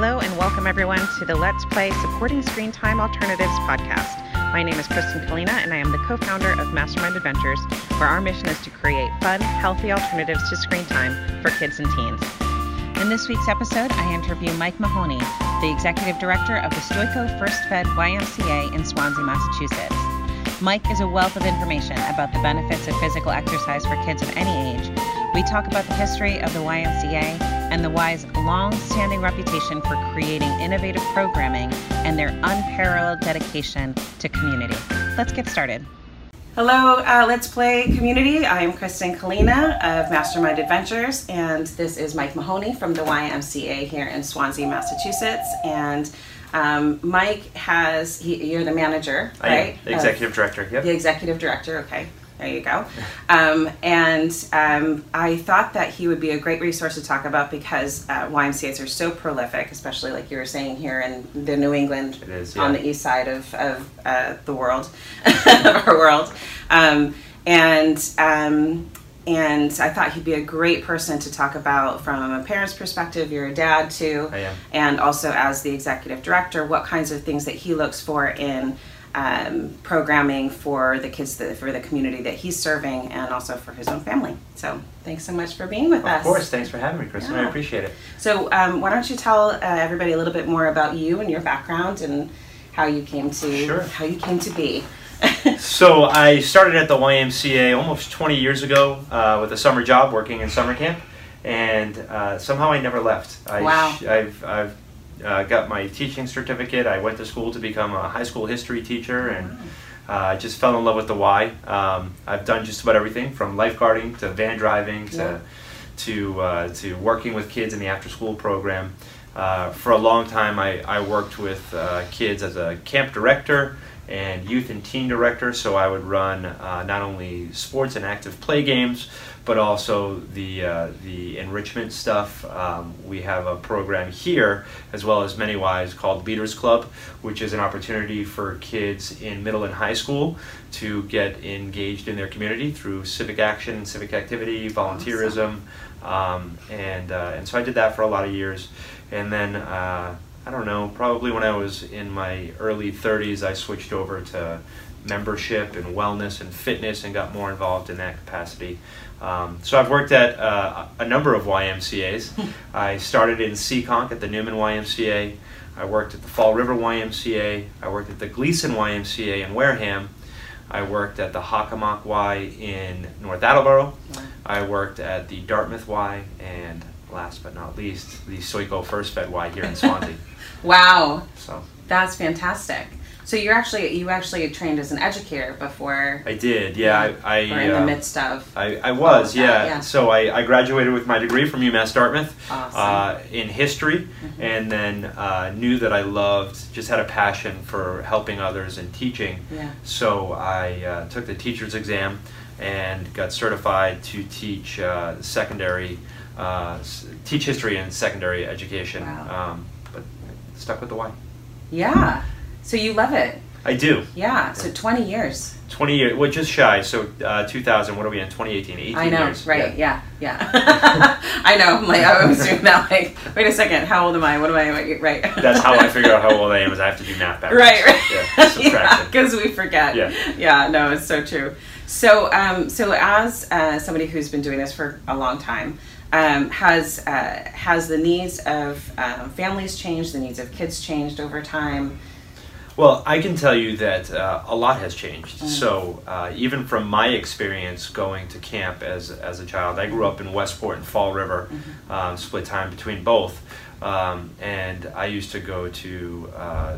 Hello and welcome everyone to the Let's Play Supporting Screen Time Alternatives podcast. My name is Kristen Kalina and I am the co-founder of Mastermind Adventures, where our mission is to create fun, healthy alternatives to screen time for kids and teens. In this week's episode, I interview Mike Mahoney, the executive director of the Stoico First Fed YMCA in Swansea, Massachusetts. Mike is a wealth of information about the benefits of physical exercise for kids of any age. We talk about the history of the YMCA and the Y's long standing reputation for creating innovative programming and their unparalleled dedication to community. Let's get started. Hello, uh, Let's Play community. I am Kristen Kalina of Mastermind Adventures, and this is Mike Mahoney from the YMCA here in Swansea, Massachusetts. And um, Mike has, he, you're the manager, I right? am. The executive director, yep. The executive director, okay. There you go. Um, and um, I thought that he would be a great resource to talk about because uh, YMCA's are so prolific, especially like you were saying here in the New England is, on the east side of, of uh, the world, of our world. Um, and um, and I thought he'd be a great person to talk about from a parent's perspective. You're a dad too, and also as the executive director, what kinds of things that he looks for in um, programming for the kids, that, for the community that he's serving, and also for his own family. So thanks so much for being with us. Of course, thanks for having me, Kristen. I appreciate it. So um, why don't you tell uh, everybody a little bit more about you and your background and how you came to Sure. how you came to be. So, I started at the YMCA almost 20 years ago uh, with a summer job working in summer camp, and uh, somehow I never left. I Wow. I've, I've uh, got my teaching certificate. I went to school to become a high school history teacher, and uh, I just fell in love with the Y. Um, I've done just about everything from lifeguarding to van driving to Yeah. to uh, to working with kids in the after school program. Uh, for a long time, I, I worked with uh, kids as a camp director and youth and teen director. So I would run uh, not only sports and active play games, but also the uh, the enrichment stuff. Um, we have a program here, as well as many Y's, called Leaders Club, which is an opportunity for kids in middle and high school to get engaged in their community through civic action, civic activity, volunteerism, um, and uh, and so I did that for a lot of years, and then. Uh, I don't know, probably when I was in my early 30s, I switched over to membership and wellness and fitness and got more involved in that capacity. Um, so I've worked at uh, a number of YMCA's. I started in Seekonk at the Newman YMCA. I worked at the Fall River YMCA. I worked at the Gleason YMCA in Wareham. I worked at the Hockomock Y in North Attleboro. I worked at the Dartmouth Y, and last but not least, the Stoico First Fed Y here in Swansea. Wow, so that's fantastic. So you're actually you actually trained as an educator before, I did, yeah. I, I, in the uh, midst of. I, I was, that, yeah. yeah. So I, I graduated with my degree from UMass Dartmouth Awesome. uh, in history, and then uh, knew that I loved, just had a passion for helping others and teaching. Yeah. So I uh, took the teacher's exam and got certified to teach uh, secondary, uh, teach history and secondary education. Wow. Um, but stuck with the Y. Yeah. So you love it. I do. Yeah. So 20 years. 20 years, well, just shy. So uh, 2000, what are we in? 2018, 18 I know, years. right? Yeah, yeah. I know. I'm like I was doing that. Like, wait a second. How old am I? What am I? Right. That's how I figure out how old I am is I have to do math backwards. Right, right. Yeah, because we forget. Yeah. Yeah, no, it's so true. So, um, so as uh, somebody who's been doing this for a long time, um, has uh, has the needs of um, families changed? The needs of kids changed over time? Well, I can tell you that uh, a lot has changed. Mm. So, uh, even from my experience going to camp as, as a child, I grew up in Westport and Fall River, Mm-hmm. um, split time between both. Um, and I used to go to, uh,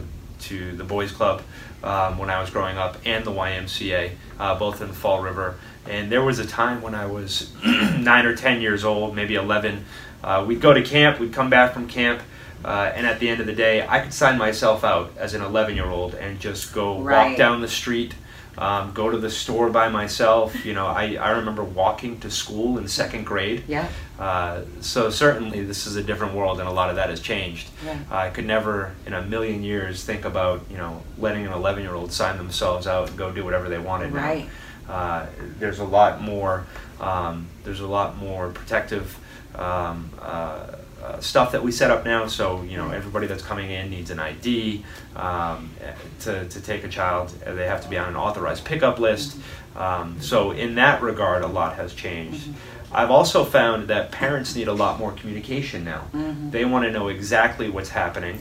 to the Boys Club um, when I was growing up and the YMCA, uh, both in Fall River. And there was a time when I was nine or 10 years old, maybe 11. Uh, we'd go to camp, we'd come back from camp. Uh, and at the end of the day, I could sign myself out as an 11 year old and just go Right. walk down the street, um, go to the store by myself. You know, I, I remember walking to school in second grade. Yeah. Uh, so certainly this is a different world and a lot of that has changed. Yeah. I could never in a million years think about, you know, letting an 11 year old sign themselves out and go do whatever they wanted now. Right. Uh, there's a lot more, um, there's a lot more protective um, uh, stuff that we set up now. So you know, everybody that's coming in needs an ID um, to, to take a child. They have to be on an authorized pickup list. Um, so in that regard, a lot has changed. I've also found that parents need a lot more communication now. Mhm. They want to know exactly what's happening,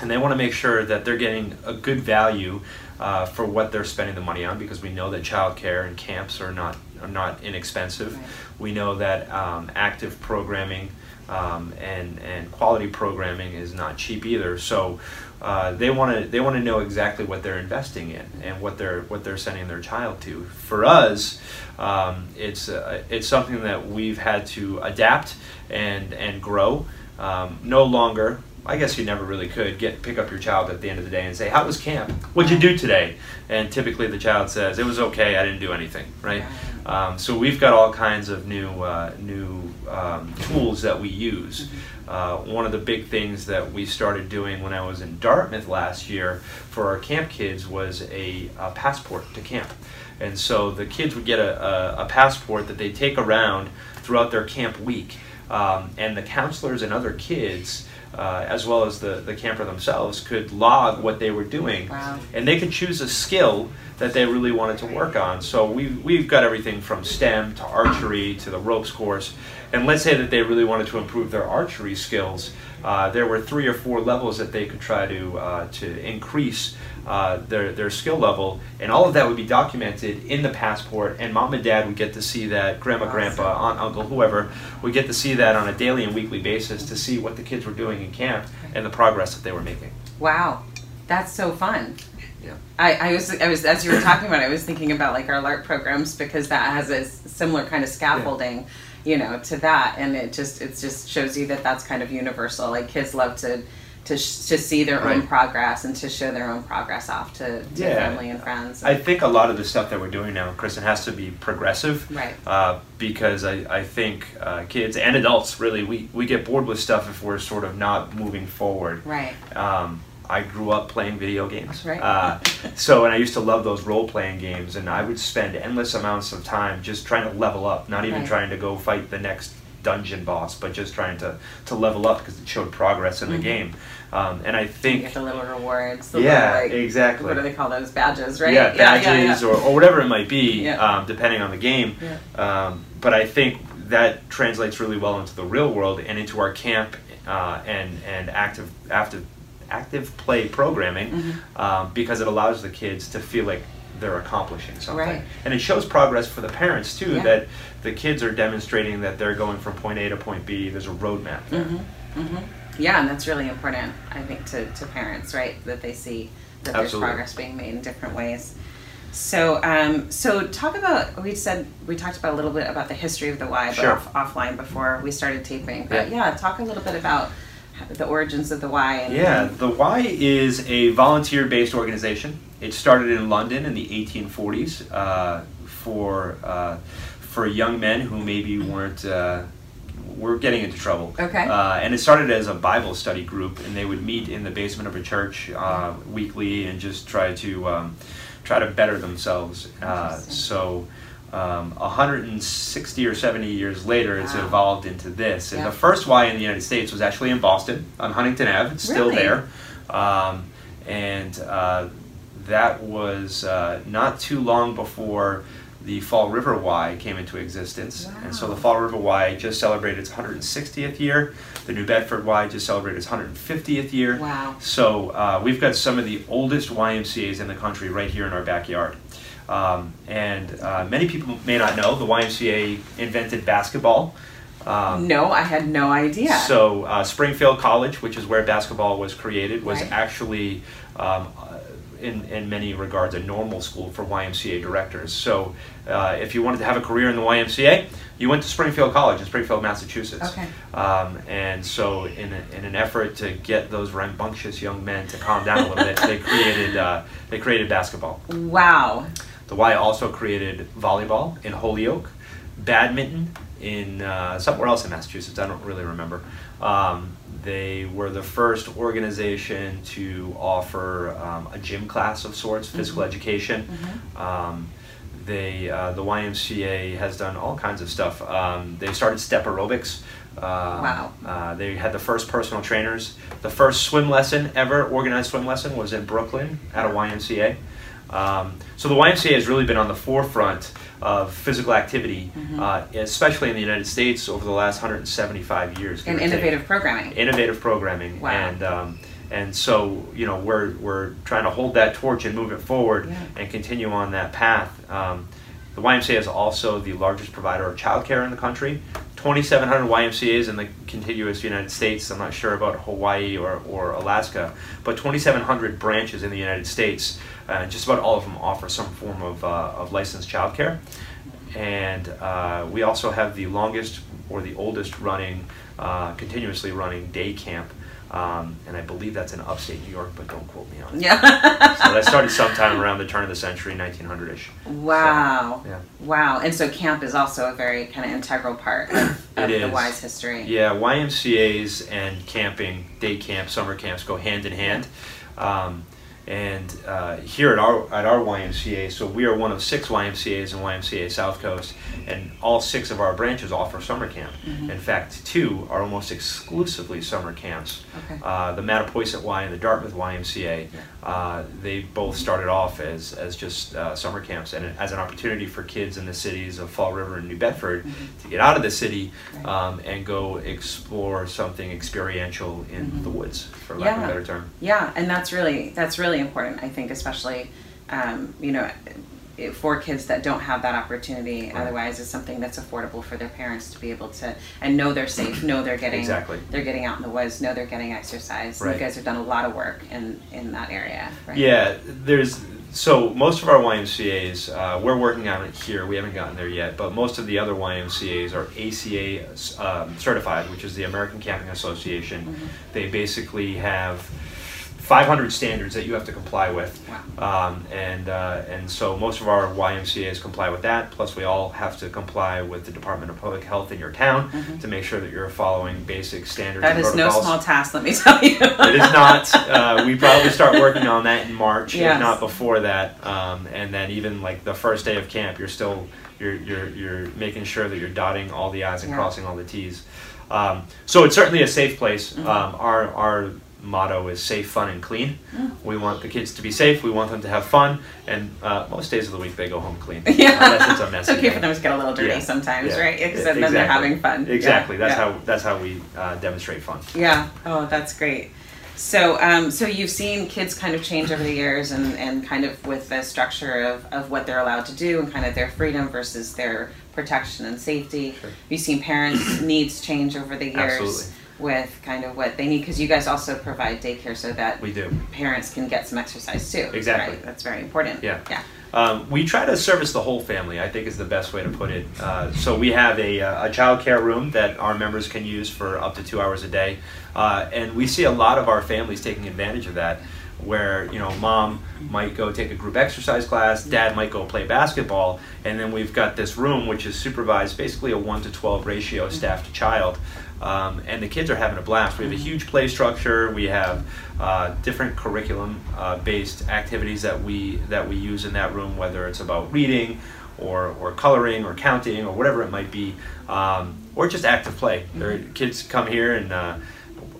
and they want to make sure that they're getting a good value uh, for what they're spending the money on because we know that childcare and camps are not are not inexpensive. Right. We know that um, active programming um, and and quality programming is not cheap either. So uh, they want to they want to know exactly what they're investing in and what they're what they're sending their child to. For us, um, it's uh, it's something that we've had to adapt and and grow. Um, no longer. I guess you never really could get pick up your child at the end of the day and say, "How was camp? What'd you do today?" And typically the child says, "It was okay. I didn't do anything." Right. Um, so we've got all kinds of new uh, new um, tools that we use. Uh, one of the big things that we started doing when I was in Dartmouth last year for our camp kids was a, a passport to camp. And so the kids would get a, a, a passport that they take around throughout their camp week. Um, and the counselors and other kids, uh, as well as the, the camper themselves, could log what they were doing. Wow. And they could choose a skill that they really wanted to work on. So we've, we've got everything from STEM to archery to the ropes course. And let's say that they really wanted to improve their archery skills. Uh, there were three or four levels that they could try to, uh, to increase uh, their, their skill level. And all of that would be documented in the passport. And mom and dad would get to see that, grandma, grandpa, aunt, uncle, whoever, would get to see that on a daily and weekly basis to see what the kids were doing in camp and the progress that they were making. Wow, that's so fun. Yeah. I, I was I was as you were talking about, it, I was thinking about like our LARP programs because that has a similar kind of scaffolding, you know, to that, and it just it just shows you that that's kind of universal. Like kids love to to sh- to see their own progress and to show their own progress off to, to Yeah. family and friends. I think a lot of the stuff that we're doing now, Kristen, has to be progressive. Right. Uh, because I, I think uh, kids and adults really we, we get bored with stuff if we're sort of not moving forward. right. Um, I grew up playing video games. Right. Uh, so, and I used to love those role playing games, and I would spend endless amounts of time just trying to level up, not even Right. trying to go fight the next dungeon boss, but just trying to, to level up because it showed progress in the Mhm. game. Um, and I You think. get the little rewards. The Yeah, little, like, exactly. What do they call those badges? Right. Yeah, yeah, badges yeah. Or, or whatever it might be, Yeah. um, depending on the game. Yeah. Um, but I think that translates really well into the real world and into our camp uh, and and active active active play programming Mhm. um, because it allows the kids to feel like they're accomplishing something, Right. and it shows progress for the parents too. Yeah. That the kids are demonstrating that they're going from point A to point B. There's a roadmap there. hmm hmm Yeah, and that's really important, I think, to, to parents, right? That they see that there's Absolutely. progress being made in different ways. So, um, so talk about. We said we talked about a little bit about the history of the Y, but Sure. off, offline before we started taping. But Yeah. yeah. talk a little bit about the origins of the Y. And, Yeah, the Y is a volunteer based organization. It started in London in the 1840s uh, for, uh, for young men who maybe weren't. Uh, were getting into trouble. Okay. Uh, and it started as a Bible study group, and they would meet in the basement of a church uh, weekly and just try to um, try to better themselves. Uh, so, um, 160 or 70 years later, it's Wow. evolved into this. And Yeah. the first Y in the United States was actually in Boston on Huntington Ave. It's still there. Um, and uh, that was uh, not too long before the Fall River Y came into existence. And so the Fall River Y just celebrated its 160th year. The New Bedford Y just celebrated its 150th year. Wow. So uh, we've got some of the oldest YMCA's in the country right here in our backyard. Um, and uh, many people may not know the YMCA invented basketball. Um, no, I had no idea. so uh, Springfield College, which is where basketball was created, was Right. actually, um, uh, in in many regards, a normal school for YMCA directors. So uh, if you wanted to have a career in the YMCA, you went to Springfield College in Springfield, Massachusetts. Okay. Um, and so, in, a, in an effort to get those rambunctious young men to calm down a little bit, they created uh, they created basketball. wow. The Y also created volleyball in Holyoke, badminton in uh, somewhere else in Massachusetts. I don't really remember. Um, they were the first organization to offer um, a gym class of sorts, physical education. Mhm. Um, they, uh, the YMCA has done all kinds of stuff. Um, they started step aerobics Uh, Wow. Uh, they had the first personal trainers. The first swim lesson ever, organized swim lesson, was in Brooklyn at a YMCA. Um, so the YMCA has really been on the forefront of physical activity, Mm-hmm. uh, especially in the United States over the last 175 years. And or take innovative programming. innovative programming Wow. and um, and so you know we're we're trying to hold that torch and move it forward Yeah. and continue on that path. Um, the YMCA is also the largest provider of childcare in the country. 2,700 YMCA's in the contiguous United States. I'm not sure about Hawaii or, or Alaska, but 2,700 branches in the United States. Uh, just about all of them offer some form of, uh, of licensed childcare. And uh, we also have the longest or the oldest running, uh, continuously running day camp. Um, and I believe that's in upstate New York, but don't quote me on it. Yeah. So that started sometime around the turn of the century, 1900-ish. Wow. Yeah. Wow. And so camp is also a very kind of integral part of, of the. Y's history. Yeah, YMCA's and camping, day camp, summer camps go hand in hand. Um, and uh, here at our at our YMCA, so we are one of six YMCA's in YMCA South Coast, and all six of our branches offer summer camp. Mhm. In fact, two are almost exclusively summer camps. Okay. Uh, the Mattapoisett Y and the Dartmouth YMCA, uh, they both started off as, as just uh, summer camps and as an opportunity for kids in the cities of Fall River and New Bedford Mhm. to get out of the city um, and go explore something experiential in Mhm. the woods, for lack of a better term. Yeah, and that's really that's really important. I think, especially um, you know, for kids that don't have that opportunity. Right. Otherwise, it's something that's affordable for their parents to be able to and know they're safe, know they're getting Exactly. they're getting out in the woods, know they're getting exercise. Right. You guys have done a lot of work in in that area, right? Yeah, there's so most of our YMCA's uh, we're working on it here. We haven't gotten there yet, but most of the other YMCA's are ACA um, certified, which is the American Camping Association. Mhm. They basically have 500 standards that you have to comply with. Wow. Um, and uh, and so most of our YMCA's comply with that. Plus, we all have to comply with the Department of Public Health in your town Mhm. to make sure that you're following basic standards. That is no small task, let me tell you. It is not. Uh, we probably start working on that in March, Yes. if not before that. Um, and then even like the first day of camp, you're still you're you're you're making sure that you're dotting all the i's and Yeah. crossing all the t's. Um, so it's certainly a safe place. Mhm. Um, our our motto is safe, fun, and clean. Mm. We want the kids to be safe. We want them to have fun, and uh, most days of the week they go home clean. Yeah, unless it's a it's messy okay for them to get a little dirty Yeah. sometimes, Yeah. right? Because then they're exactly. having fun. Yeah, Exactly. That's yeah. how that's how we uh, demonstrate fun. Yeah. Oh, that's great. So, um, so you've seen kids kind of change over the years, and, and kind of with the structure of, of what they're allowed to do, and kind of their freedom versus their protection and safety. Sure. You've seen parents' needs change over the years Absolutely. With kind of what they need, because you guys also provide daycare so that We do. parents can get some exercise too. Exactly. Right? That's very important. Yeah. Yeah. Um, we try to service the whole family. I think is the best way to put it. Uh, so we have a, uh, a child care room that our members can use for up to two hours a day, uh, and we see a lot of our families taking advantage of that. Where you know, mom might go take a group exercise class, dad might go play basketball, and then we've got this room which is supervised, basically a one to twelve ratio, staff to child. Um, and the kids are having a blast. We have a huge play structure. We have uh, different curriculum-based activities that we that we use in that room, whether it's about reading, or or coloring, or counting, or whatever it might be, um, or just active play. There, kids come here and. Uh,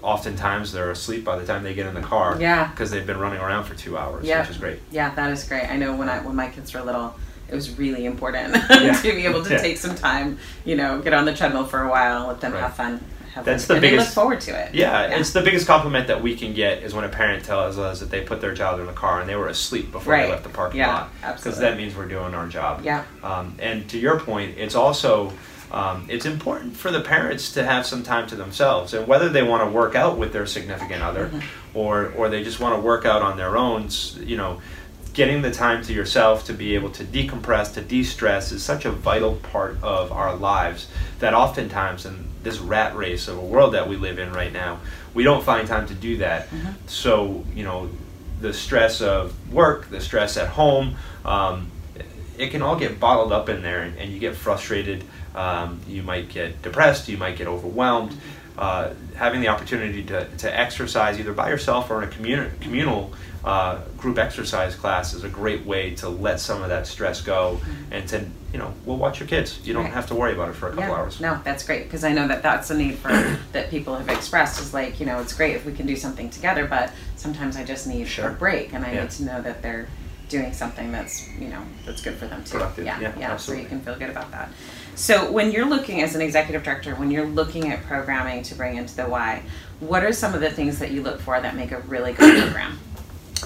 Oftentimes they're asleep by the time they get in the car Yeah. because they've been running around for two hours, Yeah. which is great. Yeah, that is great. I know when I when my kids were little, it was really important Yeah. to be able to Yeah. take some time, you know, get on the treadmill for a while, let them Right. have fun. Have That's fun. the and they look forward to it. Yeah, it's the biggest compliment that we can get is when a parent tells us that they put their child in the car and they were asleep before Right. they left the parking Yeah, lot. Because that means we're doing our job. Yeah. Um, and to your point, it's also um, it's important for the parents to have some time to themselves, and whether they want to work out with their significant other, Mhm. or or they just want to work out on their own. You know, getting the time to yourself to be able to decompress, to de-stress is such a vital part of our lives that oftentimes in this rat race of a world that we live in right now, we don't find time to do that. Mhm. So, you know, the stress of work, the stress at home, um, it can all get bottled up in there and, and you get frustrated. Um, you might get depressed, you might get overwhelmed. Uh, having the opportunity to, to exercise either by yourself or in a communal, communal uh, group exercise class is a great way to let some of that stress go mm-hmm. and to you know we'll watch your kids you don't right. have to worry about it for a couple yeah. hours no that's great because i know that that's a need for that people have expressed is like you know it's great if we can do something together but sometimes i just need sure. a break and i yeah. need to know that they're doing something that's you know that's good for them too. Productive. yeah yeah, yeah so you can feel good about that. So when you're looking as an executive director when you're looking at programming to bring into the y what are some of the things that you look for that make a really good program?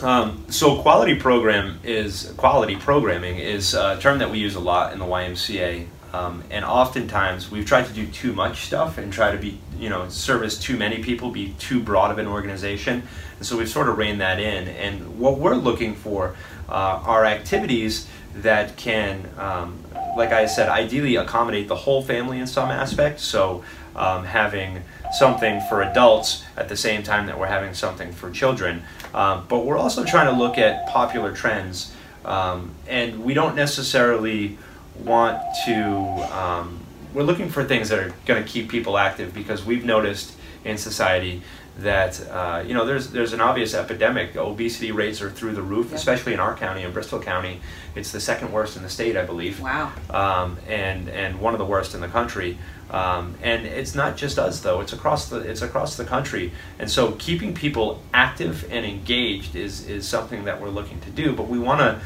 Um, so quality program is quality programming is a term that we use a lot in the YMCA, um, and oftentimes we've tried to do too much stuff and try to be you know service too many people, be too broad of an organization, and so we've sort of reined that in. And what we're looking for uh, are activities that can, um, like I said, ideally accommodate the whole family in some aspect. So um, having something for adults at the same time that we're having something for children. Um, but we're also trying to look at popular trends, um, and we don't necessarily want to. Um, we're looking for things that are going to keep people active because we've noticed in society that uh, you know there's there's an obvious epidemic. Obesity rates are through the roof, yep. especially in our county, in Bristol County. It's the second worst in the state, I believe. Wow. Um, and and one of the worst in the country. Um, and it's not just us though; it's across the it's across the country. And so keeping people active and engaged is is something that we're looking to do. But we want to.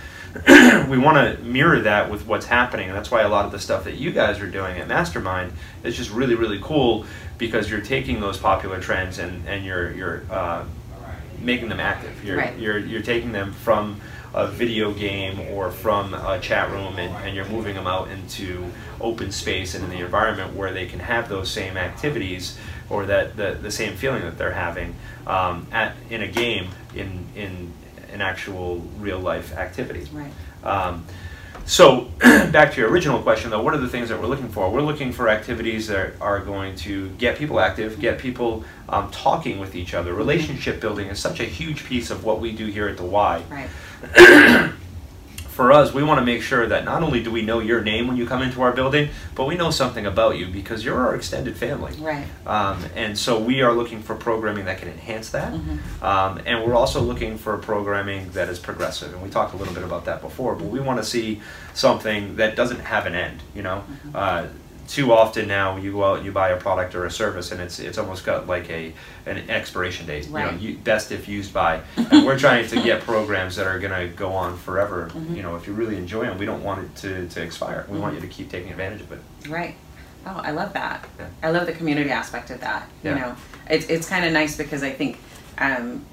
we want to mirror that with what's happening, and that's why a lot of the stuff that you guys are doing at Mastermind is just really, really cool because you're taking those popular trends and, and you're you're uh, making them active. You're, right. you're you're taking them from a video game or from a chat room and, and you're moving them out into open space and in the environment where they can have those same activities or that the, the same feeling that they're having um, at in a game in in an actual real life activity. Right. Um, so, back to your original question though, what are the things that we're looking for? We're looking for activities that are going to get people active, get people um, talking with each other. Relationship building is such a huge piece of what we do here at the Y. Right. for us, we want to make sure that not only do we know your name when you come into our building, but we know something about you because you're our extended family. Right. Um, and so we are looking for programming that can enhance that. Mm-hmm. Um, and we're also looking for programming that is progressive. And we talked a little bit about that before, but we want to see something that doesn't have an end, you know? Mm-hmm. Uh, too often now you go out and you buy a product or a service and it's it's almost got like a an expiration date right. you know you, best if used by and we're trying to get programs that are going to go on forever mm-hmm. you know if you really enjoy them we don't want it to, to expire we mm-hmm. want you to keep taking advantage of it right oh i love that yeah. i love the community aspect of that yeah. you know it's, it's kind of nice because i think um,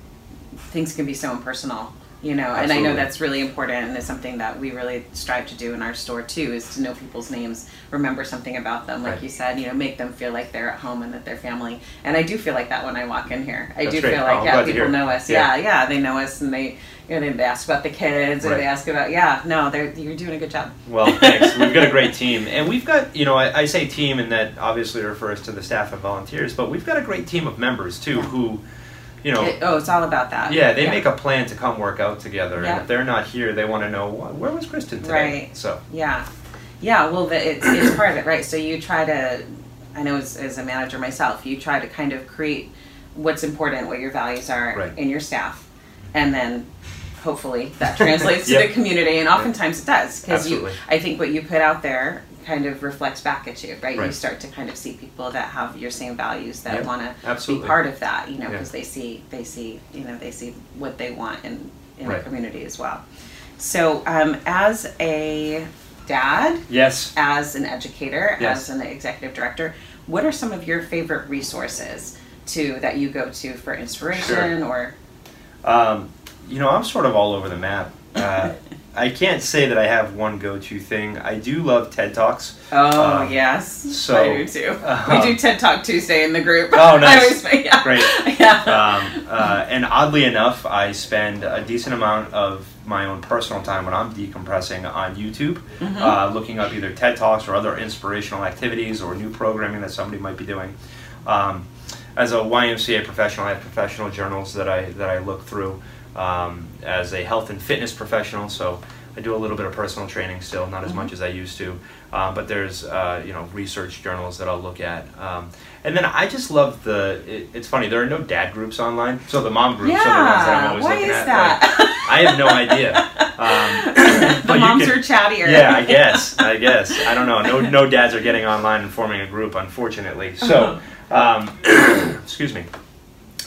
things can be so impersonal you know Absolutely. and i know that's really important and it's something that we really strive to do in our store too is to know people's names remember something about them like right. you said you know make them feel like they're at home and that they're family and i do feel like that when i walk in here i that's do great. feel oh, like oh, yeah people know us yeah. yeah. yeah they know us and they you know, they ask about the kids or right. they ask about yeah no they're you're doing a good job well thanks we've got a great team and we've got you know I, I, say team and that obviously refers to the staff and volunteers but we've got a great team of members too yeah. who you know. It, oh, it's all about that. Yeah, they yeah. make a plan to come work out together, yeah. and if they're not here, they want to know where was Kristen today. Right. So. Yeah, yeah. Well, the, it's it's part of it, right? So you try to, I know as, as a manager myself, you try to kind of create what's important, what your values are right. in your staff, and then hopefully that translates yep. to the community and oftentimes it does because you i think what you put out there kind of reflects back at you, right? right? You start to kind of see people that have your same values that yeah, want to be part of that, you know, because yeah. they see they see you know they see what they want in in right. the community as well. So, um, as a dad, yes, as an educator, yes. as an executive director, what are some of your favorite resources to that you go to for inspiration sure. or? Um, you know, I'm sort of all over the map. Uh, I can't say that I have one go-to thing. I do love TED Talks. Oh um, yes, so I do too. Uh, we do TED Talk Tuesday in the group. Oh nice, always, yeah. great. Yeah. Um, uh, and oddly enough, I spend a decent amount of my own personal time when I'm decompressing on YouTube, mm-hmm. uh, looking up either TED Talks or other inspirational activities or new programming that somebody might be doing. Um, as a YMCA professional, I have professional journals that I that I look through um, as a health and fitness professional. So I do a little bit of personal training still, not as much as I used to. Um, but there's uh, you know research journals that I'll look at, um, and then I just love the. It, it's funny there are no dad groups online, so the mom groups are the ones that I'm always why looking is at. that? Like, I have no idea. Um, the moms can- are chattier. yeah, I guess. I guess. I don't know. No, no dads are getting online and forming a group, unfortunately. So, um, excuse me.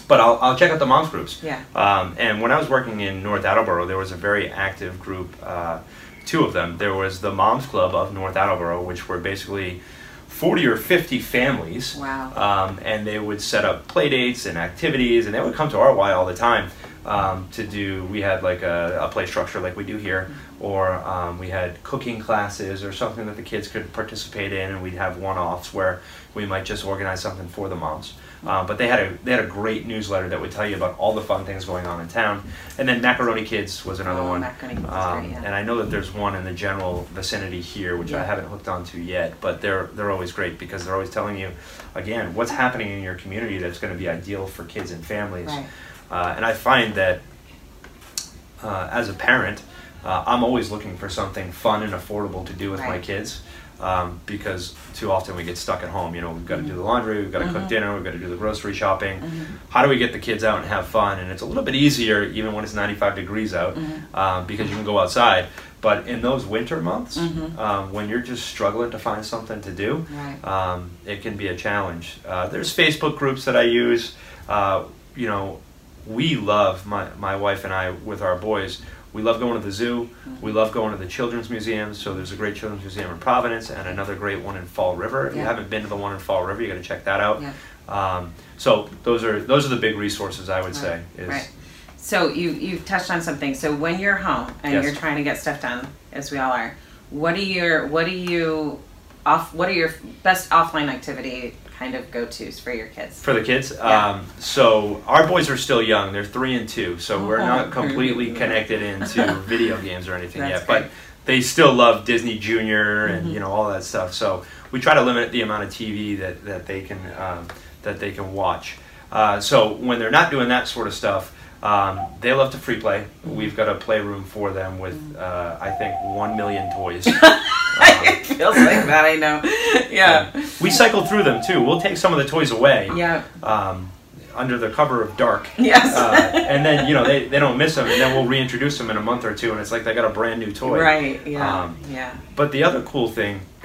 But I'll, I'll check out the moms groups. Yeah. Um, and when I was working in North Attleboro, there was a very active group. Uh, two of them. There was the Moms Club of North Attleboro, which were basically 40 or 50 families. Wow. Um, and they would set up play dates and activities, and they would come to our Y all the time um, to do. We had like a, a play structure like we do here, or um, we had cooking classes or something that the kids could participate in, and we'd have one-offs where we might just organize something for the moms. Uh, but they had a they had a great newsletter that would tell you about all the fun things going on in town, and then Macaroni Kids was another Oh, one. Macaroni Kids Um, great, yeah. And I know that there's one in the general vicinity here, which I haven't hooked onto yet, but they're they're always great because they're always telling you, again, what's happening in your community that's going to be ideal for kids and families. Right. Uh, and I find that uh, as a parent, uh, I'm always looking for something fun and affordable to do with my kids. Um, because too often we get stuck at home. You know, we've got to do Mhm. the laundry, we've got to Mhm. cook dinner, we've got to do the grocery shopping. Mhm. How do we get the kids out and have fun? And it's a little bit easier even when it's 95 degrees out um, because you can go outside. But in those winter months, Mhm. um, when you're just struggling to find something to do, Right. um, it can be a challenge. Uh, there's Facebook groups that I use. Uh, you know, we love my my wife and I with our boys. We love going to the zoo. We love going to the children's museums. So there's a great children's museum in Providence and another great one in Fall River. If you haven't been to the one in Fall River, you got to check that out. Yeah. Um, so those are those are the big resources I would say. Is Right. So you you've touched on something. So when you're home and Yes. you're trying to get stuff done, as we all are, what are your what are you off what are your best offline activity kind of go tos for your kids? for the kids. Yeah. Um, so our boys are still young; they're three and two, so we're Oh, not completely good. connected into video games or anything That's yet. great. But they still love Disney Junior and Mhm. you know all that stuff. So we try to limit the amount of TV that that they can um, that they can watch. Uh, so when they're not doing that sort of stuff. Um, they love to free play. We've got a playroom for them with, uh, I think, one million toys. it feels like that. I know. Yeah. we cycle through them too. We'll take some of the toys away Yeah. um, under the cover of dark. Yes. uh, and then you know they, they don't miss them, and then we'll reintroduce them in a month or two, and it's like they got a brand new toy. Right. Yeah. Um, yeah. But the other cool thing,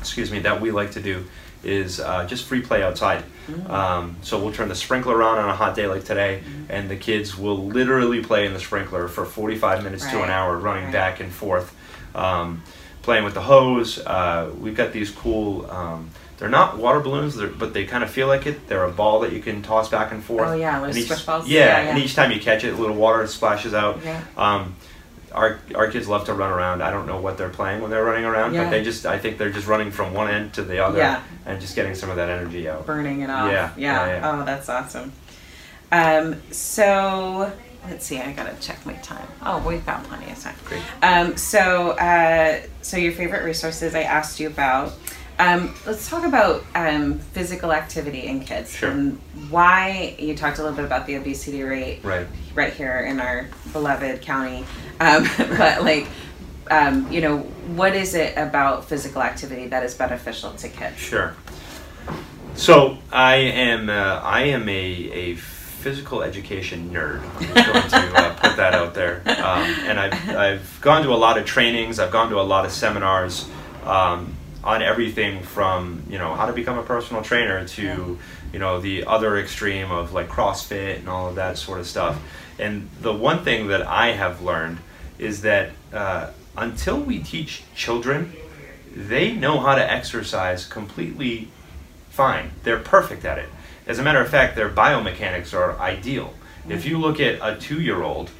excuse me, that we like to do is uh, just free play outside. Mm. Um, so we'll turn the sprinkler on on a hot day like today, Mm-hmm. and the kids will literally play in the sprinkler for 45 minutes to an hour, running Right. back and forth, um, playing with the hose. Uh, we've got these cool. Um, they're not water balloons, but they kind of feel like it. They're a ball that you can toss back and forth. Oh, yeah, like and each, balls? Yeah, Yeah, and each time you catch it, a little water splashes out. Yeah. Our our kids love to run around. I don't know what they're playing when they're running around, Yeah. but they just I think they're just running from one end to the other Yeah. and just getting some of that energy out. Burning it off. Yeah, Yeah. yeah, yeah. Oh, that's awesome. Um, so let's see. I gotta check my time. Oh, we've got plenty of time. Great. Um, so, uh, so your favorite resources I asked you about. Um, let's talk about um, physical activity in kids Sure. and why you talked a little bit about the obesity rate Right. right here in our beloved county. Um, but like, um, you know, what is it about physical activity that is beneficial to kids? Sure. So I am uh, I am a, a physical education nerd. I'm just going to uh, put that out there. Um, and I've I've gone to a lot of trainings. I've gone to a lot of seminars um, on everything from you know how to become a personal trainer to you know the other extreme of like CrossFit and all of that sort of stuff. And the one thing that I have learned is that uh, until we teach children, they know how to exercise completely fine. They're perfect at it. As a matter of fact, their biomechanics are ideal. If you look at a two-year-old,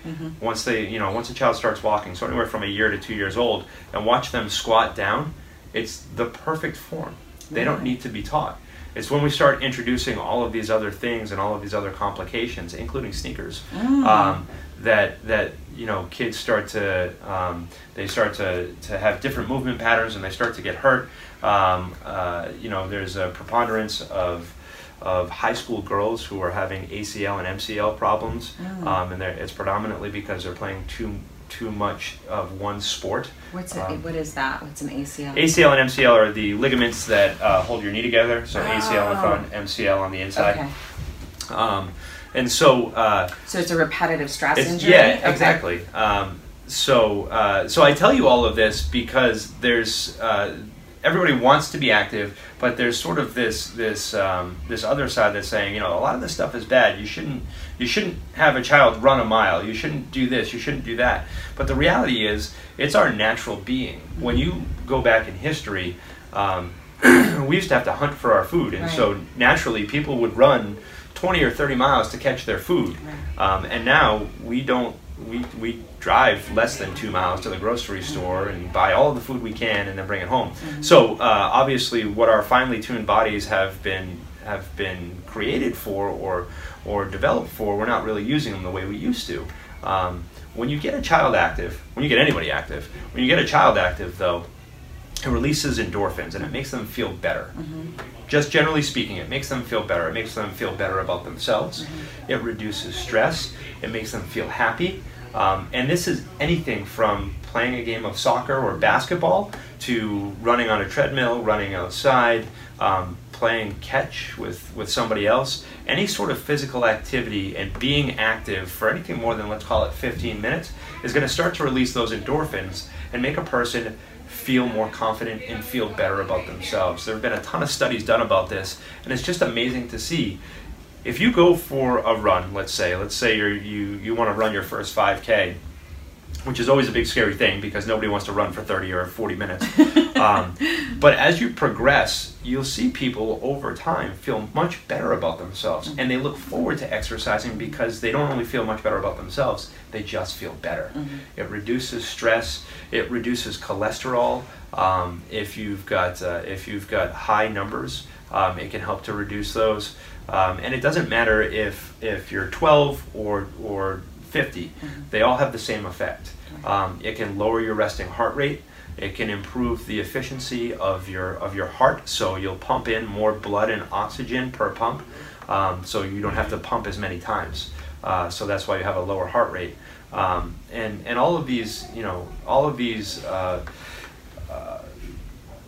once they, you know, once a child starts walking, so anywhere from a year to two years old, and watch them squat down, it's the perfect form. They don't need to be taught. It's when we start introducing all of these other things and all of these other complications, including sneakers, um, that that you know kids start to um, they start to, to have different movement patterns and they start to get hurt. Um, uh, you know, there's a preponderance of of high school girls who are having ACL and MCL problems, um, and it's predominantly because they're playing too too much of one sport. What's it? Um, what is that? What's an ACL? ACL and MCL are the ligaments that uh, hold your knee together. So ACL in Oh. front, MCL on the inside. Okay. Um, and so uh, So it's a repetitive stress injury. yeah, Okay. exactly. Um, so uh, so I tell you all of this because there's uh, everybody wants to be active, but there's sort of this this um, this other side that's saying you know a lot of this stuff is bad. You shouldn't you shouldn't have a child run a mile. You shouldn't do this. You shouldn't do that. But the reality is it's our natural being. When you go back in history. Um, we used to have to hunt for our food, and Right. so naturally people would run 20 or 30 miles to catch their food. Right. Um, and now we don't. We, we drive less than two miles to the grocery store and buy all the food we can and then bring it home. So uh, obviously, what our finely tuned bodies have been have been created for or or developed for, we're not really using them the way we used to. Um, when you get a child active, when you get anybody active, when you get a child active, though, it releases endorphins and it makes them feel better. Just generally speaking, it makes them feel better. It makes them feel better about themselves. It reduces stress. It makes them feel happy. Um, and this is anything from playing a game of soccer or basketball to running on a treadmill, running outside, um, playing catch with, with somebody else. Any sort of physical activity and being active for anything more than, let's call it 15 minutes, is going to start to release those endorphins and make a person feel more confident and feel better about themselves. There have been a ton of studies done about this, and it's just amazing to see. If you go for a run, let's say, let's say you're, you you want to run your first 5K, which is always a big scary thing because nobody wants to run for 30 or 40 minutes. um, but as you progress, you'll see people over time feel much better about themselves, and they look forward to exercising because they don't only feel much better about themselves, they just feel better. It reduces stress. It reduces cholesterol. Um, if you've got uh, if you've got high numbers, um, it can help to reduce those. Um, and it doesn't matter if if you're 12 or or 50, they all have the same effect. Um, it can lower your resting heart rate. It can improve the efficiency of your of your heart, so you'll pump in more blood and oxygen per pump, um, so you don't have to pump as many times. Uh, so that's why you have a lower heart rate. Um, and and all of these, you know, all of these uh, uh,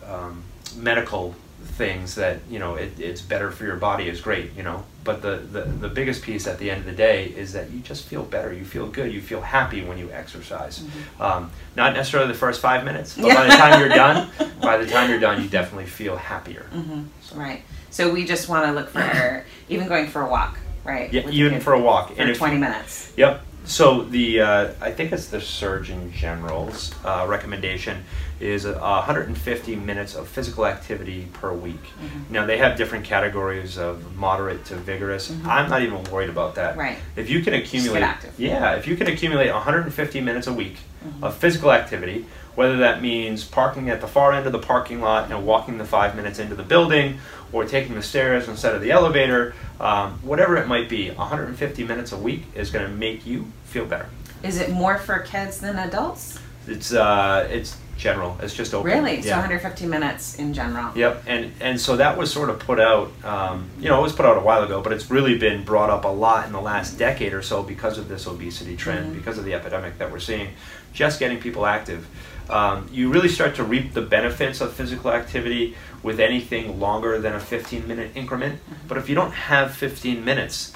um, medical things that you know it, it's better for your body is great, you know. But the, the the biggest piece at the end of the day is that you just feel better. You feel good. You feel happy when you exercise. Um, not necessarily the first five minutes, but by the time you're done, by the time you're done, you definitely feel happier. Mm-hmm. Right. So we just want to look for even going for a walk, right? Yeah, even for a walk. for and if 20 minutes. Yep. So the uh, I think it's the Surgeon General's uh, recommendation is uh, 150 minutes of physical activity per week. Mm-hmm. Now they have different categories of moderate to vigorous. I'm not even worried about that. Mm-hmm. Right. If you can accumulate, active. yeah, if you can accumulate 150 minutes a week Mm-hmm. of physical activity, whether that means parking at the far end of the parking lot and walking the five minutes into the building, or taking the stairs instead of the elevator, um, whatever it might be, 150 minutes a week is going to make you feel better. Is it more for kids than adults? It's uh, it's general. It's just open. Really? So 150 minutes in general. Yep, and and so that was sort of put out, um, you know, it was put out a while ago, but it's really been brought up a lot in the last decade or so because of this obesity trend, Mhm. because of the epidemic that we're seeing. Just getting people active, um, you really start to reap the benefits of physical activity with anything longer than a 15 minute increment. Mm-hmm. But if you don't have 15 minutes,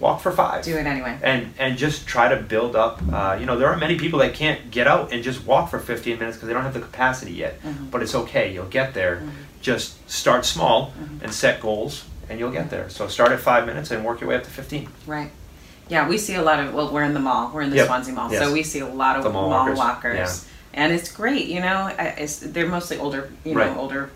walk for five Do it anyway. and and just try to build up. Uh, you know, there are many people that can't get out and just walk for 15 minutes because they don't have the capacity yet. Mhm. But it's okay. You'll get there. Mhm. Just start small Mhm. and set goals, and you'll get there. So start at five minutes and work your way up to 15. Right. Yeah, we see a lot of. Well, we're in the mall. We're in the Yep. Swansea Mall, Yes. so we see a lot of The mall mall, walkers. walkers, and it's great. You know, it's, they're mostly older. You know, Right. older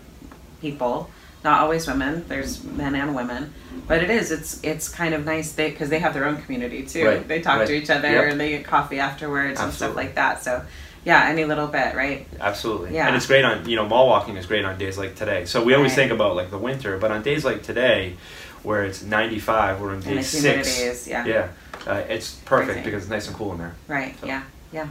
people. Not always women. There's men and women, but it is. It's it's kind of nice they because they have their own community too. Right, They talk to each other Yep. and they get coffee afterwards and stuff like that. So, yeah, any little bit, right? Absolutely. Yeah. And it's great on, you know, mall walking is great on days like today. So we always Right. think about like the winter, but on days like today, where it's 95, we're in day six. is yeah. Yeah. Uh, it's perfect Crazy. because it's nice and cool in there. Right. So- Yeah. Yeah.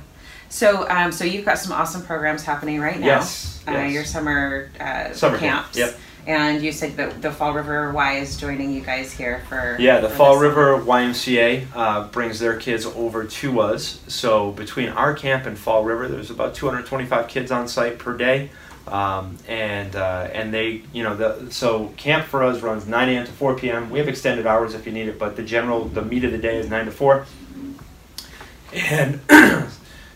So, um, so you've got some awesome programs happening right now. Yes, Uh, yes. your summer uh, Summer camps. camp. Yep. And you said that the Fall River Y is joining you guys here for. Yeah, the for Fall. River YMCA uh, brings their kids over to us. So between our camp and Fall River, there's about 225 kids on site per day. Um, and uh, and they you know the so camp for us runs 9 a.m. to 4 p.m. We have extended hours if you need it, but the general the meat of the day is 9 to 4. And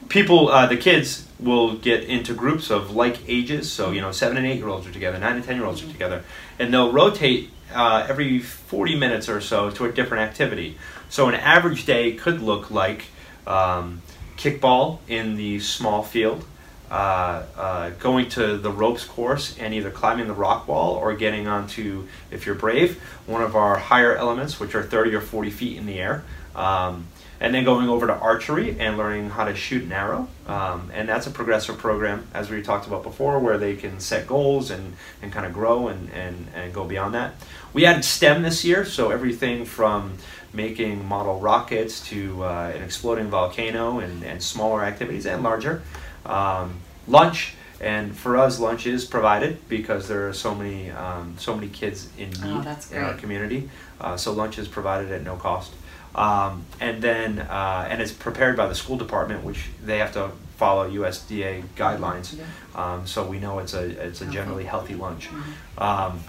people uh, the kids will get into groups of like ages, so you know seven and eight year olds are together, nine and ten year olds are together, and they'll rotate uh, every 40 minutes or so to a different activity. So an average day could look like um, kickball in the small field, uh, uh, going to the ropes course and either climbing the rock wall or getting onto, if you're brave, one of our higher elements, which are 30 or 40 feet in the air. Um, and then going over to archery and learning how to shoot an arrow. Um, and that's a progressive program, as we talked about before, where they can set goals and, and kind of grow and, and, and go beyond that. We added STEM this year, so everything from making model rockets to uh, an exploding volcano and, and smaller activities and larger. Um, lunch, and for us, lunch is provided because there are so many um, so many kids in need Oh, in our community. Uh, so lunch is provided at no cost. Um, and then uh, and it's prepared by the school department, which they have to follow USDA guidelines. Um, so we know it's a it's a generally healthy lunch. Mm-hmm. Um,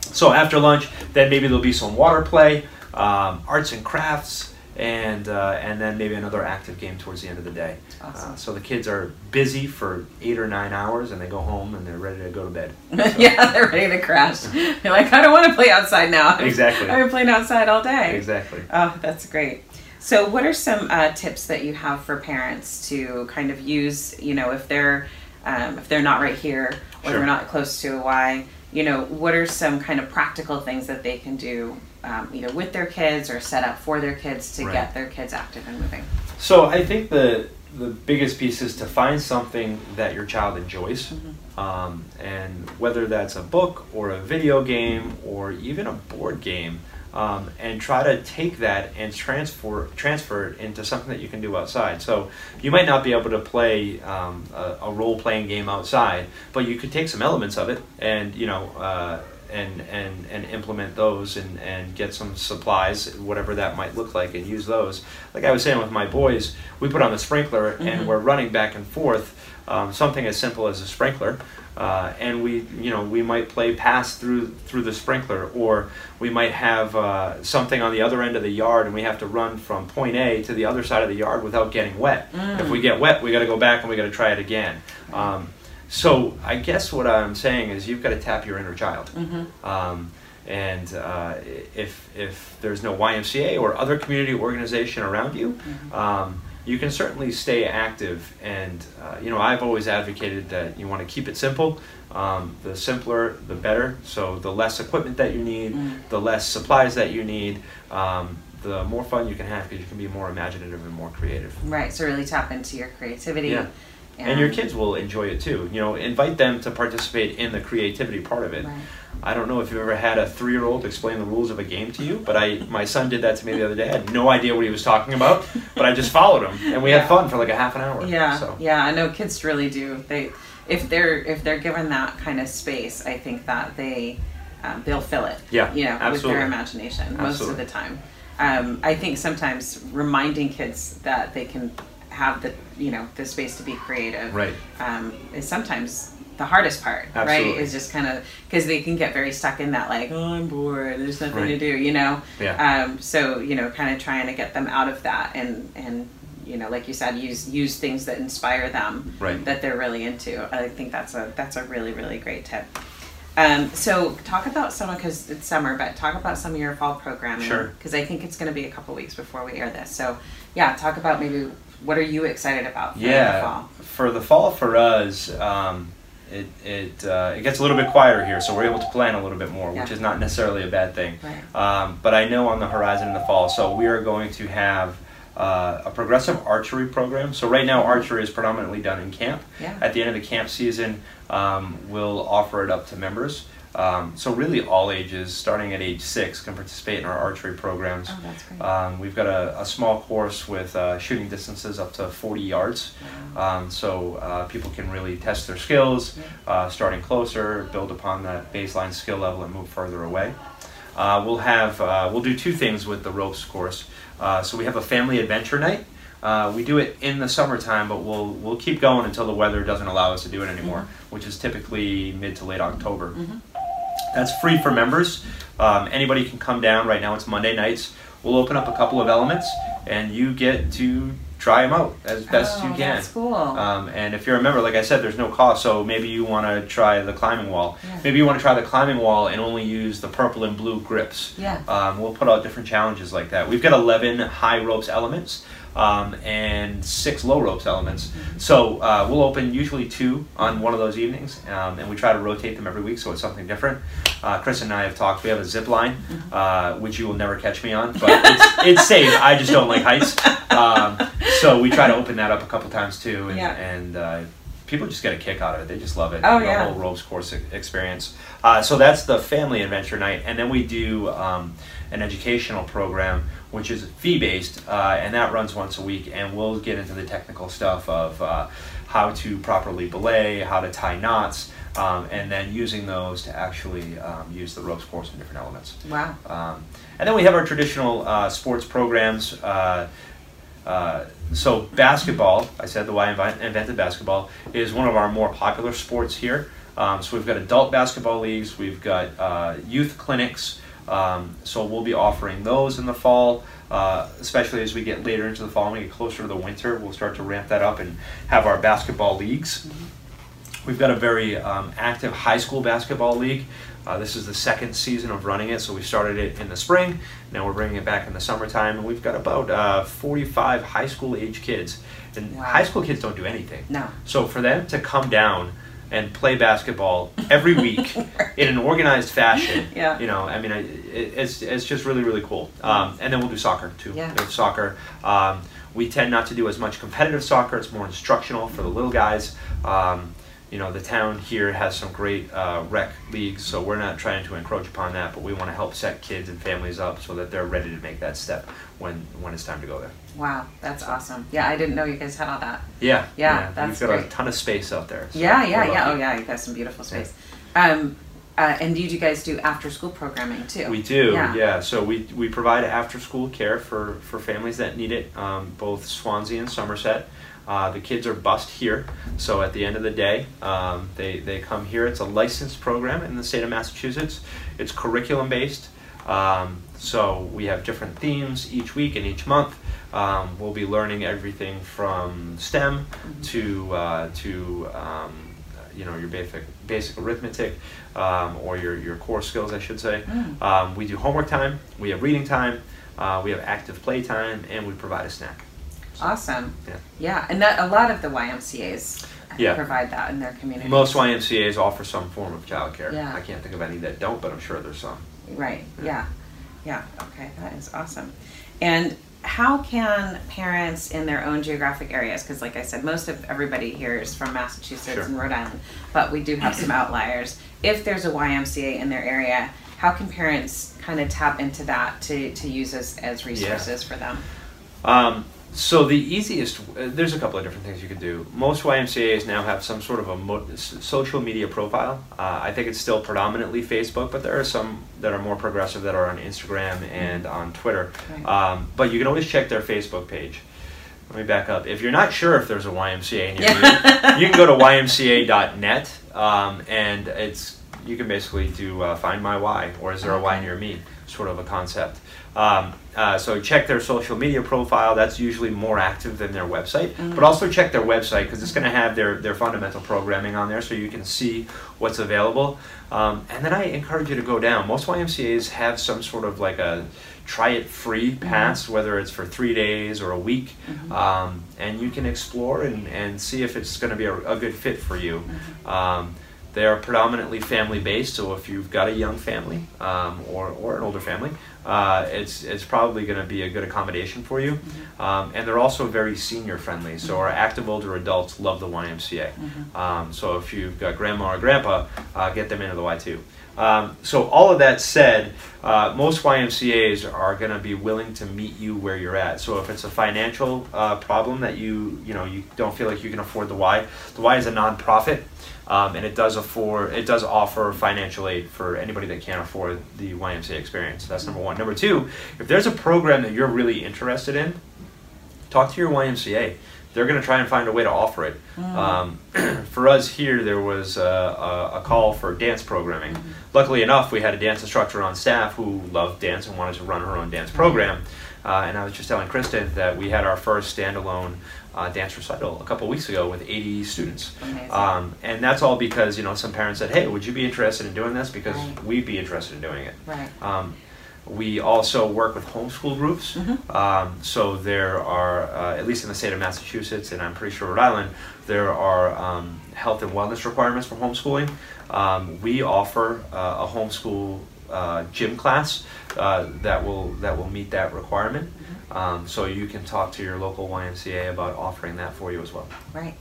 so after lunch, then maybe there'll be some water play, um, arts and crafts, and uh, and then maybe another active game towards the end of the day. Awesome. Uh, so the kids are busy for eight or nine hours, and they go home and they're ready to go to bed. yeah, they're ready to crash. They're like, I don't want to play outside now. Exactly. I've been playing outside all day. Exactly. Oh, that's great. So, what are some uh, tips that you have for parents to kind of use? You know, if they're um, if they're not right here or Sure. they're not close to a Y, you know, what are some kind of practical things that they can do, um, either with their kids or set up for their kids to Right. get their kids active and moving? So I think the the biggest piece is to find something that your child enjoys, um, and whether that's a book or a video game or even a board game, um, and try to take that and transfer transfer it into something that you can do outside. So you might not be able to play um, a, a role playing game outside, but you could take some elements of it and you know. Uh, and, and, and implement those and, and get some supplies, whatever that might look like, and use those. Like I was saying with my boys, we put on the sprinkler and Mhm. we're running back and forth. Um, something as simple as a sprinkler, uh, and we you know we might play pass through through the sprinkler, or we might have uh, something on the other end of the yard, and we have to run from point A to the other side of the yard without getting wet. If we get wet, we got to go back and we got to try it again. Um, so I guess what I'm saying is you've got to tap your inner child. Mm-hmm. Um, and uh, if, if there's no YMCA or other community organization around you, um, you can certainly stay active. And, uh, you know, I've always advocated that you want to keep it simple. Um, the simpler, the better. So the less equipment that you need, Mm. the less supplies that you need, um, the more fun you can have because you can be more imaginative and more creative. Right. So really tap into your creativity. Yeah. And your kids will enjoy it too. You know, invite them to participate in the creativity part of it. Right. I don't know if you've ever had a three-year-old explain the rules of a game to you, but I my son did that to me the other day. I had no idea what he was talking about, but I just followed him, and we Yeah. had fun for like a half an hour. Yeah, So yeah, I know kids really do. They, if they're if they're given that kind of space, I think that they um, they'll fill it. Yeah, you know, with their imagination most of the time. Um, I think sometimes reminding kids that they can have the you know the space to be creative Right. um, is sometimes the hardest part, right? Is just kind of because they can get very stuck in that like, oh, I'm bored. There's nothing to do, you know. Yeah. Um, so you know, kind of trying to get them out of that and and you know, like you said, use use things that inspire them Right. that they're really into. I think that's a that's a really really great tip. Um, so talk about some because it's summer, but talk about some of your fall programming. Sure. Because I think it's going to be a couple weeks before we air this. So yeah, talk about maybe what are you excited about for the yeah, fall? for the fall for us, um, it it uh, it gets a little bit quieter here, so we're able to plan a little bit more, which is not necessarily a bad thing. Right. Um, but I know on the horizon in the fall, so we are going to have uh, a progressive archery program. So right now, archery is predominantly done in camp. Yeah. At the end of the camp season, um, we'll offer it up to members. Um, so really, all ages, starting at age six, can participate in our archery programs. Oh, that's great. Um, we've got a, a small course with uh, shooting distances up to 40 yards. Wow. Um, so uh, people can really test their skills, uh, starting closer, build upon that baseline skill level, and move further away. Uh, we'll have uh, we'll do two things with the ropes course. Uh, so we have a family adventure night. Uh, we do it in the summertime, but we'll we'll keep going until the weather doesn't allow us to do it anymore, which is typically mid to late October. Mhm. That's free for members. Um, anybody can come down. Right now it's Monday nights. We'll open up a couple of elements, and you get to try them out as best oh, you can. That's cool. Um, and if you're a member, like I said, there's no cost. So maybe you want to try the climbing wall. Yeah. Maybe you want to try the climbing wall and only use the purple and blue grips. yeah. Um, we'll put out different challenges like that. We've got 11 high ropes elements um, and six low ropes elements. So uh, we'll open usually two on one of those evenings, um, and we try to rotate them every week so it's something different. Uh, Chris and I have talked. We have a zip line, uh, which you will never catch me on, but it's, it's safe. I just don't like heights. Um, so we try to open that up a couple times too, and, Yeah. and uh, people just get a kick out of it. They just love it. Oh, the yeah. whole ropes course experience. Uh, so that's the family adventure night, and then we do um, an educational program which is fee based, uh, and that runs once a week. And we'll get into the technical stuff of uh, how to properly belay, how to tie knots, um, and then using those to actually um, use the ropes course in different elements. Wow. Um, and then we have our traditional uh, sports programs. Uh, uh, so basketball, I said the Y invi- invented basketball is one of our more popular sports here. Um, so we've got adult basketball leagues, we've got uh, youth clinics. Um, so we'll be offering those in the fall, uh, especially as we get later into the fall and we get closer to the winter. We'll start to ramp that up and have our basketball leagues. We've got a very um, active high school basketball league. Uh, this is the second season of running it, so we started it in the spring. Now we're bringing it back in the summertime, and we've got about uh, 45 high school age kids. And Wow. high school kids don't do anything. No. So for them to come down and play basketball every week in an organized fashion, Yeah. you know, I mean, I, it, it's, it's just really, really cool. Um, and then we'll do soccer too. Yeah. There's soccer. Um, we tend not to do as much competitive soccer. It's more instructional for the little guys. Um, you know, the town here has some great uh, rec leagues, so we're not trying to encroach upon that, but we want to help set kids and families up so that they're ready to make that step when when it's time to go there. Wow. That's awesome. Yeah, I didn't know you guys had all that. Yeah, Yeah, that's We've got a ton of space out there. so Yeah, yeah, yeah. Oh, yeah. You got some beautiful space. Um, uh, and you, do you guys do after school programming too? We do, Yeah. yeah. So we, we provide after school care for, for families that need it, um, both Swansea and Somerset. Uh, the kids are bused here, so at the end of the day, um, they, they come here. It's a licensed program in the state of Massachusetts. It's curriculum based, um, so we have different themes each week and each month. Um, we'll be learning everything from STEM to uh, to um, you know your basic basic arithmetic um, or your, your core skills, I should say. Mm. Um, we do homework time, we have reading time, uh, we have active play time, and we provide a snack. So, Awesome. Yeah. Yeah, and that, a lot of the YMCA's Yeah. provide that in their community. Most YMCA's offer some form of childcare. Yeah. I can't think of any that don't, but I'm sure there's some. Right. Yeah. Yeah. Yeah. Okay. That is awesome. And how can parents in their own geographic areas, because like I said, most of everybody here is from Massachusetts Sure. and Rhode Island, but we do have some outliers. If there's a YMCA in their area, how can parents kind of tap into that to, to use as, as resources for them? Um, so the easiest, uh, there's a couple of different things you can do. Most YMCA's now have some sort of a mo- social media profile. Uh, I think it's still predominantly Facebook, but there are some that are more progressive that are on Instagram and on Twitter. Right. Um, but you can always check their Facebook page. Let me back up. If you're not sure if there's a YMCA near you, you can go to ymca.net um, and it's you can basically do uh, find my Y or is there a Y near me sort of a concept. Um, uh, so check their social media profile. That's usually more active than their website. Mm. But also check their website because it's going to have their, their fundamental programming on there so you can see what's available. Um, and then I encourage you to go down. Most YMCA's have some sort of like a try it free pass, whether it's for three days or a week. Mhm. Um, and you can explore and, and see if it's going to be a, a good fit for you. Um, they are predominantly family based, so if you've got a young family um, or, or an older family, uh, it's, it's probably going to be a good accommodation for you. Um, and they're also very senior friendly, so our active older adults love the YMCA. Mhm. Um, so if you've got grandma or grandpa, uh, get them into the Y2. Um, so all of that said, uh, most YMCA's are going to be willing to meet you where you're at. So if it's a financial uh, problem that you you know you don't feel like you can afford the Y, the Y is a nonprofit, um, and it does afford it does offer financial aid for anybody that can't afford the YMCA experience. That's number one. Number two, if there's a program that you're really interested in, talk to your YMCA they're going to try and find a way to offer it. Mm. Um, for us here, there was a, a, a, call for dance programming. Mm-hmm. Luckily enough, we had a dance instructor on staff who loved dance and wanted to run her own dance program. Uh, and I was just telling Kristen that we had our first standalone uh, dance recital a couple weeks ago with 80 students. Um, and that's all because you know some parents said, "Hey, would you be interested in doing this?" Because right. we'd be interested in doing it. Right. Um, we also work with homeschool groups. Mm-hmm. Um, so there are, uh, at least in the state of Massachusetts, and I'm pretty sure Rhode Island, there are um, health and wellness requirements for homeschooling. Um, we offer uh, a homeschool uh, gym class uh, that will that will meet that requirement. Um, so you can talk to your local YMCA about offering that for you as well. Right.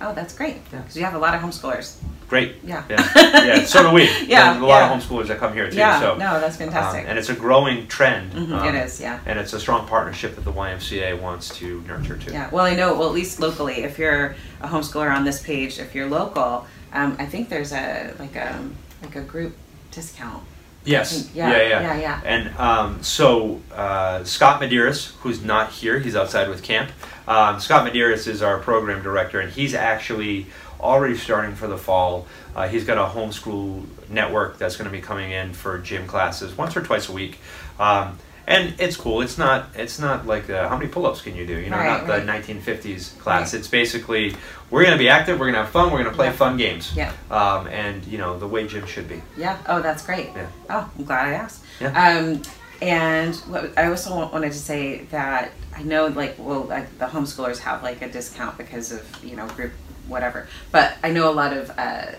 Oh, that's great. Because yeah. you have a lot of homeschoolers. Great. Yeah. Yeah. yeah. So do we. yeah. There's a lot yeah. of homeschoolers that come here too. Yeah. So, no, that's fantastic. Um, and it's a growing trend. Mm-hmm. Um, it is. Yeah. And it's a strong partnership that the YMCA wants to nurture too. Yeah. Well, I know. Well, at least locally, if you're a homeschooler on this page, if you're local, um, I think there's a like a um, like a group discount Yes. Yeah, yeah, yeah, yeah. yeah. And um, so uh, Scott Medeiros, who's not here, he's outside with camp. Um, Scott Medeiros is our program director, and he's actually already starting for the fall. Uh, he's got a homeschool network that's going to be coming in for gym classes once or twice a week. Um, and it's cool. It's not. It's not like uh, how many pull-ups can you do? You know, right, not right. the 1950s class. Right. It's basically we're gonna be active. We're gonna have fun. We're gonna play yeah. fun games. Yeah. Um, and you know the way gym should be. Yeah. Oh, that's great. Yeah. Oh, I'm glad I asked. Yeah. Um, and what, I also wanted to say that I know, like, well, like the homeschoolers have like a discount because of you know group whatever, but I know a lot of. Uh,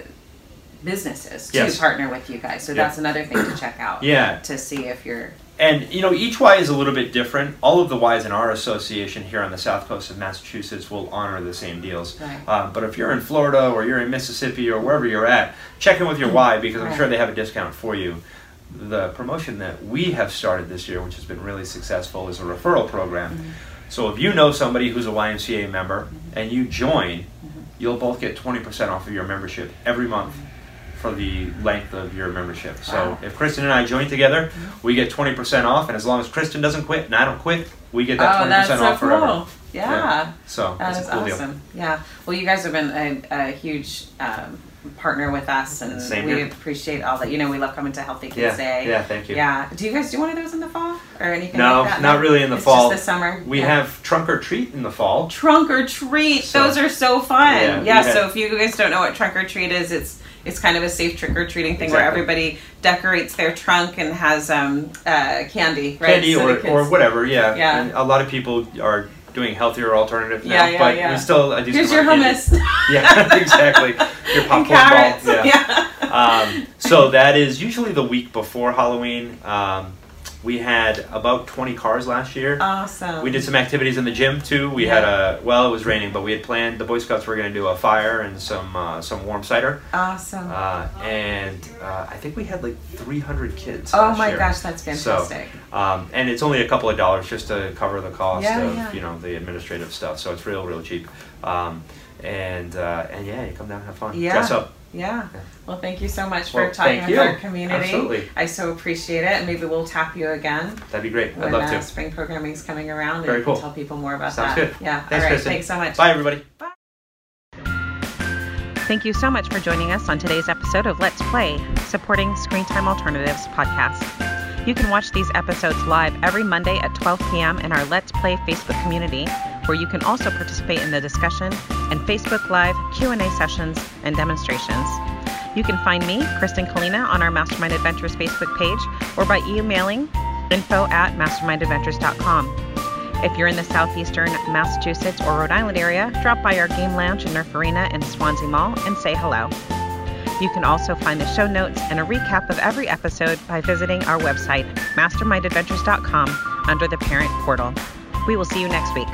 businesses yes. to partner with you guys so that's another thing to check out yeah to see if you're and you know each Y is a little bit different. All of the Ys in our association here on the south coast of Massachusetts will honor the same deals. Right. Um, but if you're in Florida or you're in Mississippi or wherever you're at, check in with your Y because I'm right. sure they have a discount for you. The promotion that we have started this year, which has been really successful, is a referral program. Mm-hmm. So if you know somebody who's a YMCA member mm-hmm. and you join, mm-hmm. you'll both get 20% off of your membership every month for the length of your membership. So Wow. if Kristen and I join together, we get 20% off, and as long as Kristen doesn't quit and I don't quit, we get that oh, 20% that's so off forever. cool. Yeah. So That is cool deal. awesome. Yeah. Well, you guys have been a, a huge um, partner with us, and Same we here. appreciate all that. You know, we love coming to Healthy Kids Yeah, Day. yeah, thank you. Yeah. Do you guys do one of those in the fall or anything? No, like that? not really in the it's fall. Just the summer. We Yeah. have trunk or treat in the fall. trunk or treat. So- those are so fun. Yeah, Yeah. so if you guys don't know what trunk or treat is, it's it's kind of a safe trick or treating thing where everybody decorates their trunk and has um, uh, candy, right? Candy So or, kids- or whatever, yeah. Yeah. And a lot of people are doing healthier alternatives now, Yeah, yeah, but yeah. we still a decent Here's your hummus. Yeah, exactly. Your popcorn ball. Yeah. um, so that is usually the week before Halloween. Um, we had about 20 cars last year. Awesome. We did some activities in the gym too. We had a well, it was raining, but we had planned. The Boy Scouts were going to do a fire and some uh, some warm cider, Awesome. uh, and uh, I think we had like 300 kids. oh my year. gosh, that's fantastic. Um, and it's only a couple of dollars just to cover the cost Yeah, of yeah. you know the administrative stuff. So it's real, real cheap. Um, and uh, and yeah, you come down and have fun. Yeah. Dress up. Yeah. Well, thank you so much for Well, talking with you. our community. Absolutely. I so appreciate it, and maybe we'll tap you again That'd be great. I'd love uh, to. spring programming is coming around, Very and cool. tell people more about Sounds that. good. Yeah. Thanks, All right. Kristen. Thanks so much. Bye, everybody. Bye. Thank you so much for joining us on today's episode of Let's Play, supporting Screen Time Alternatives podcast. You can watch these episodes live every Monday at 12 p.m. in our Let's Play Facebook community, where you can also participate in the discussion and Facebook Live Q&A sessions and demonstrations. You can find me, Kristen Kalina, on our Mastermind Adventures Facebook page or by emailing info at mastermindadventures.com. If you're in the southeastern Massachusetts or Rhode Island area, drop by our game lounge in Nerf Arena and Swansea Mall and say hello. You can also find the show notes and a recap of every episode by visiting our website, mastermindadventures.com, under the parent portal. We will see you next week.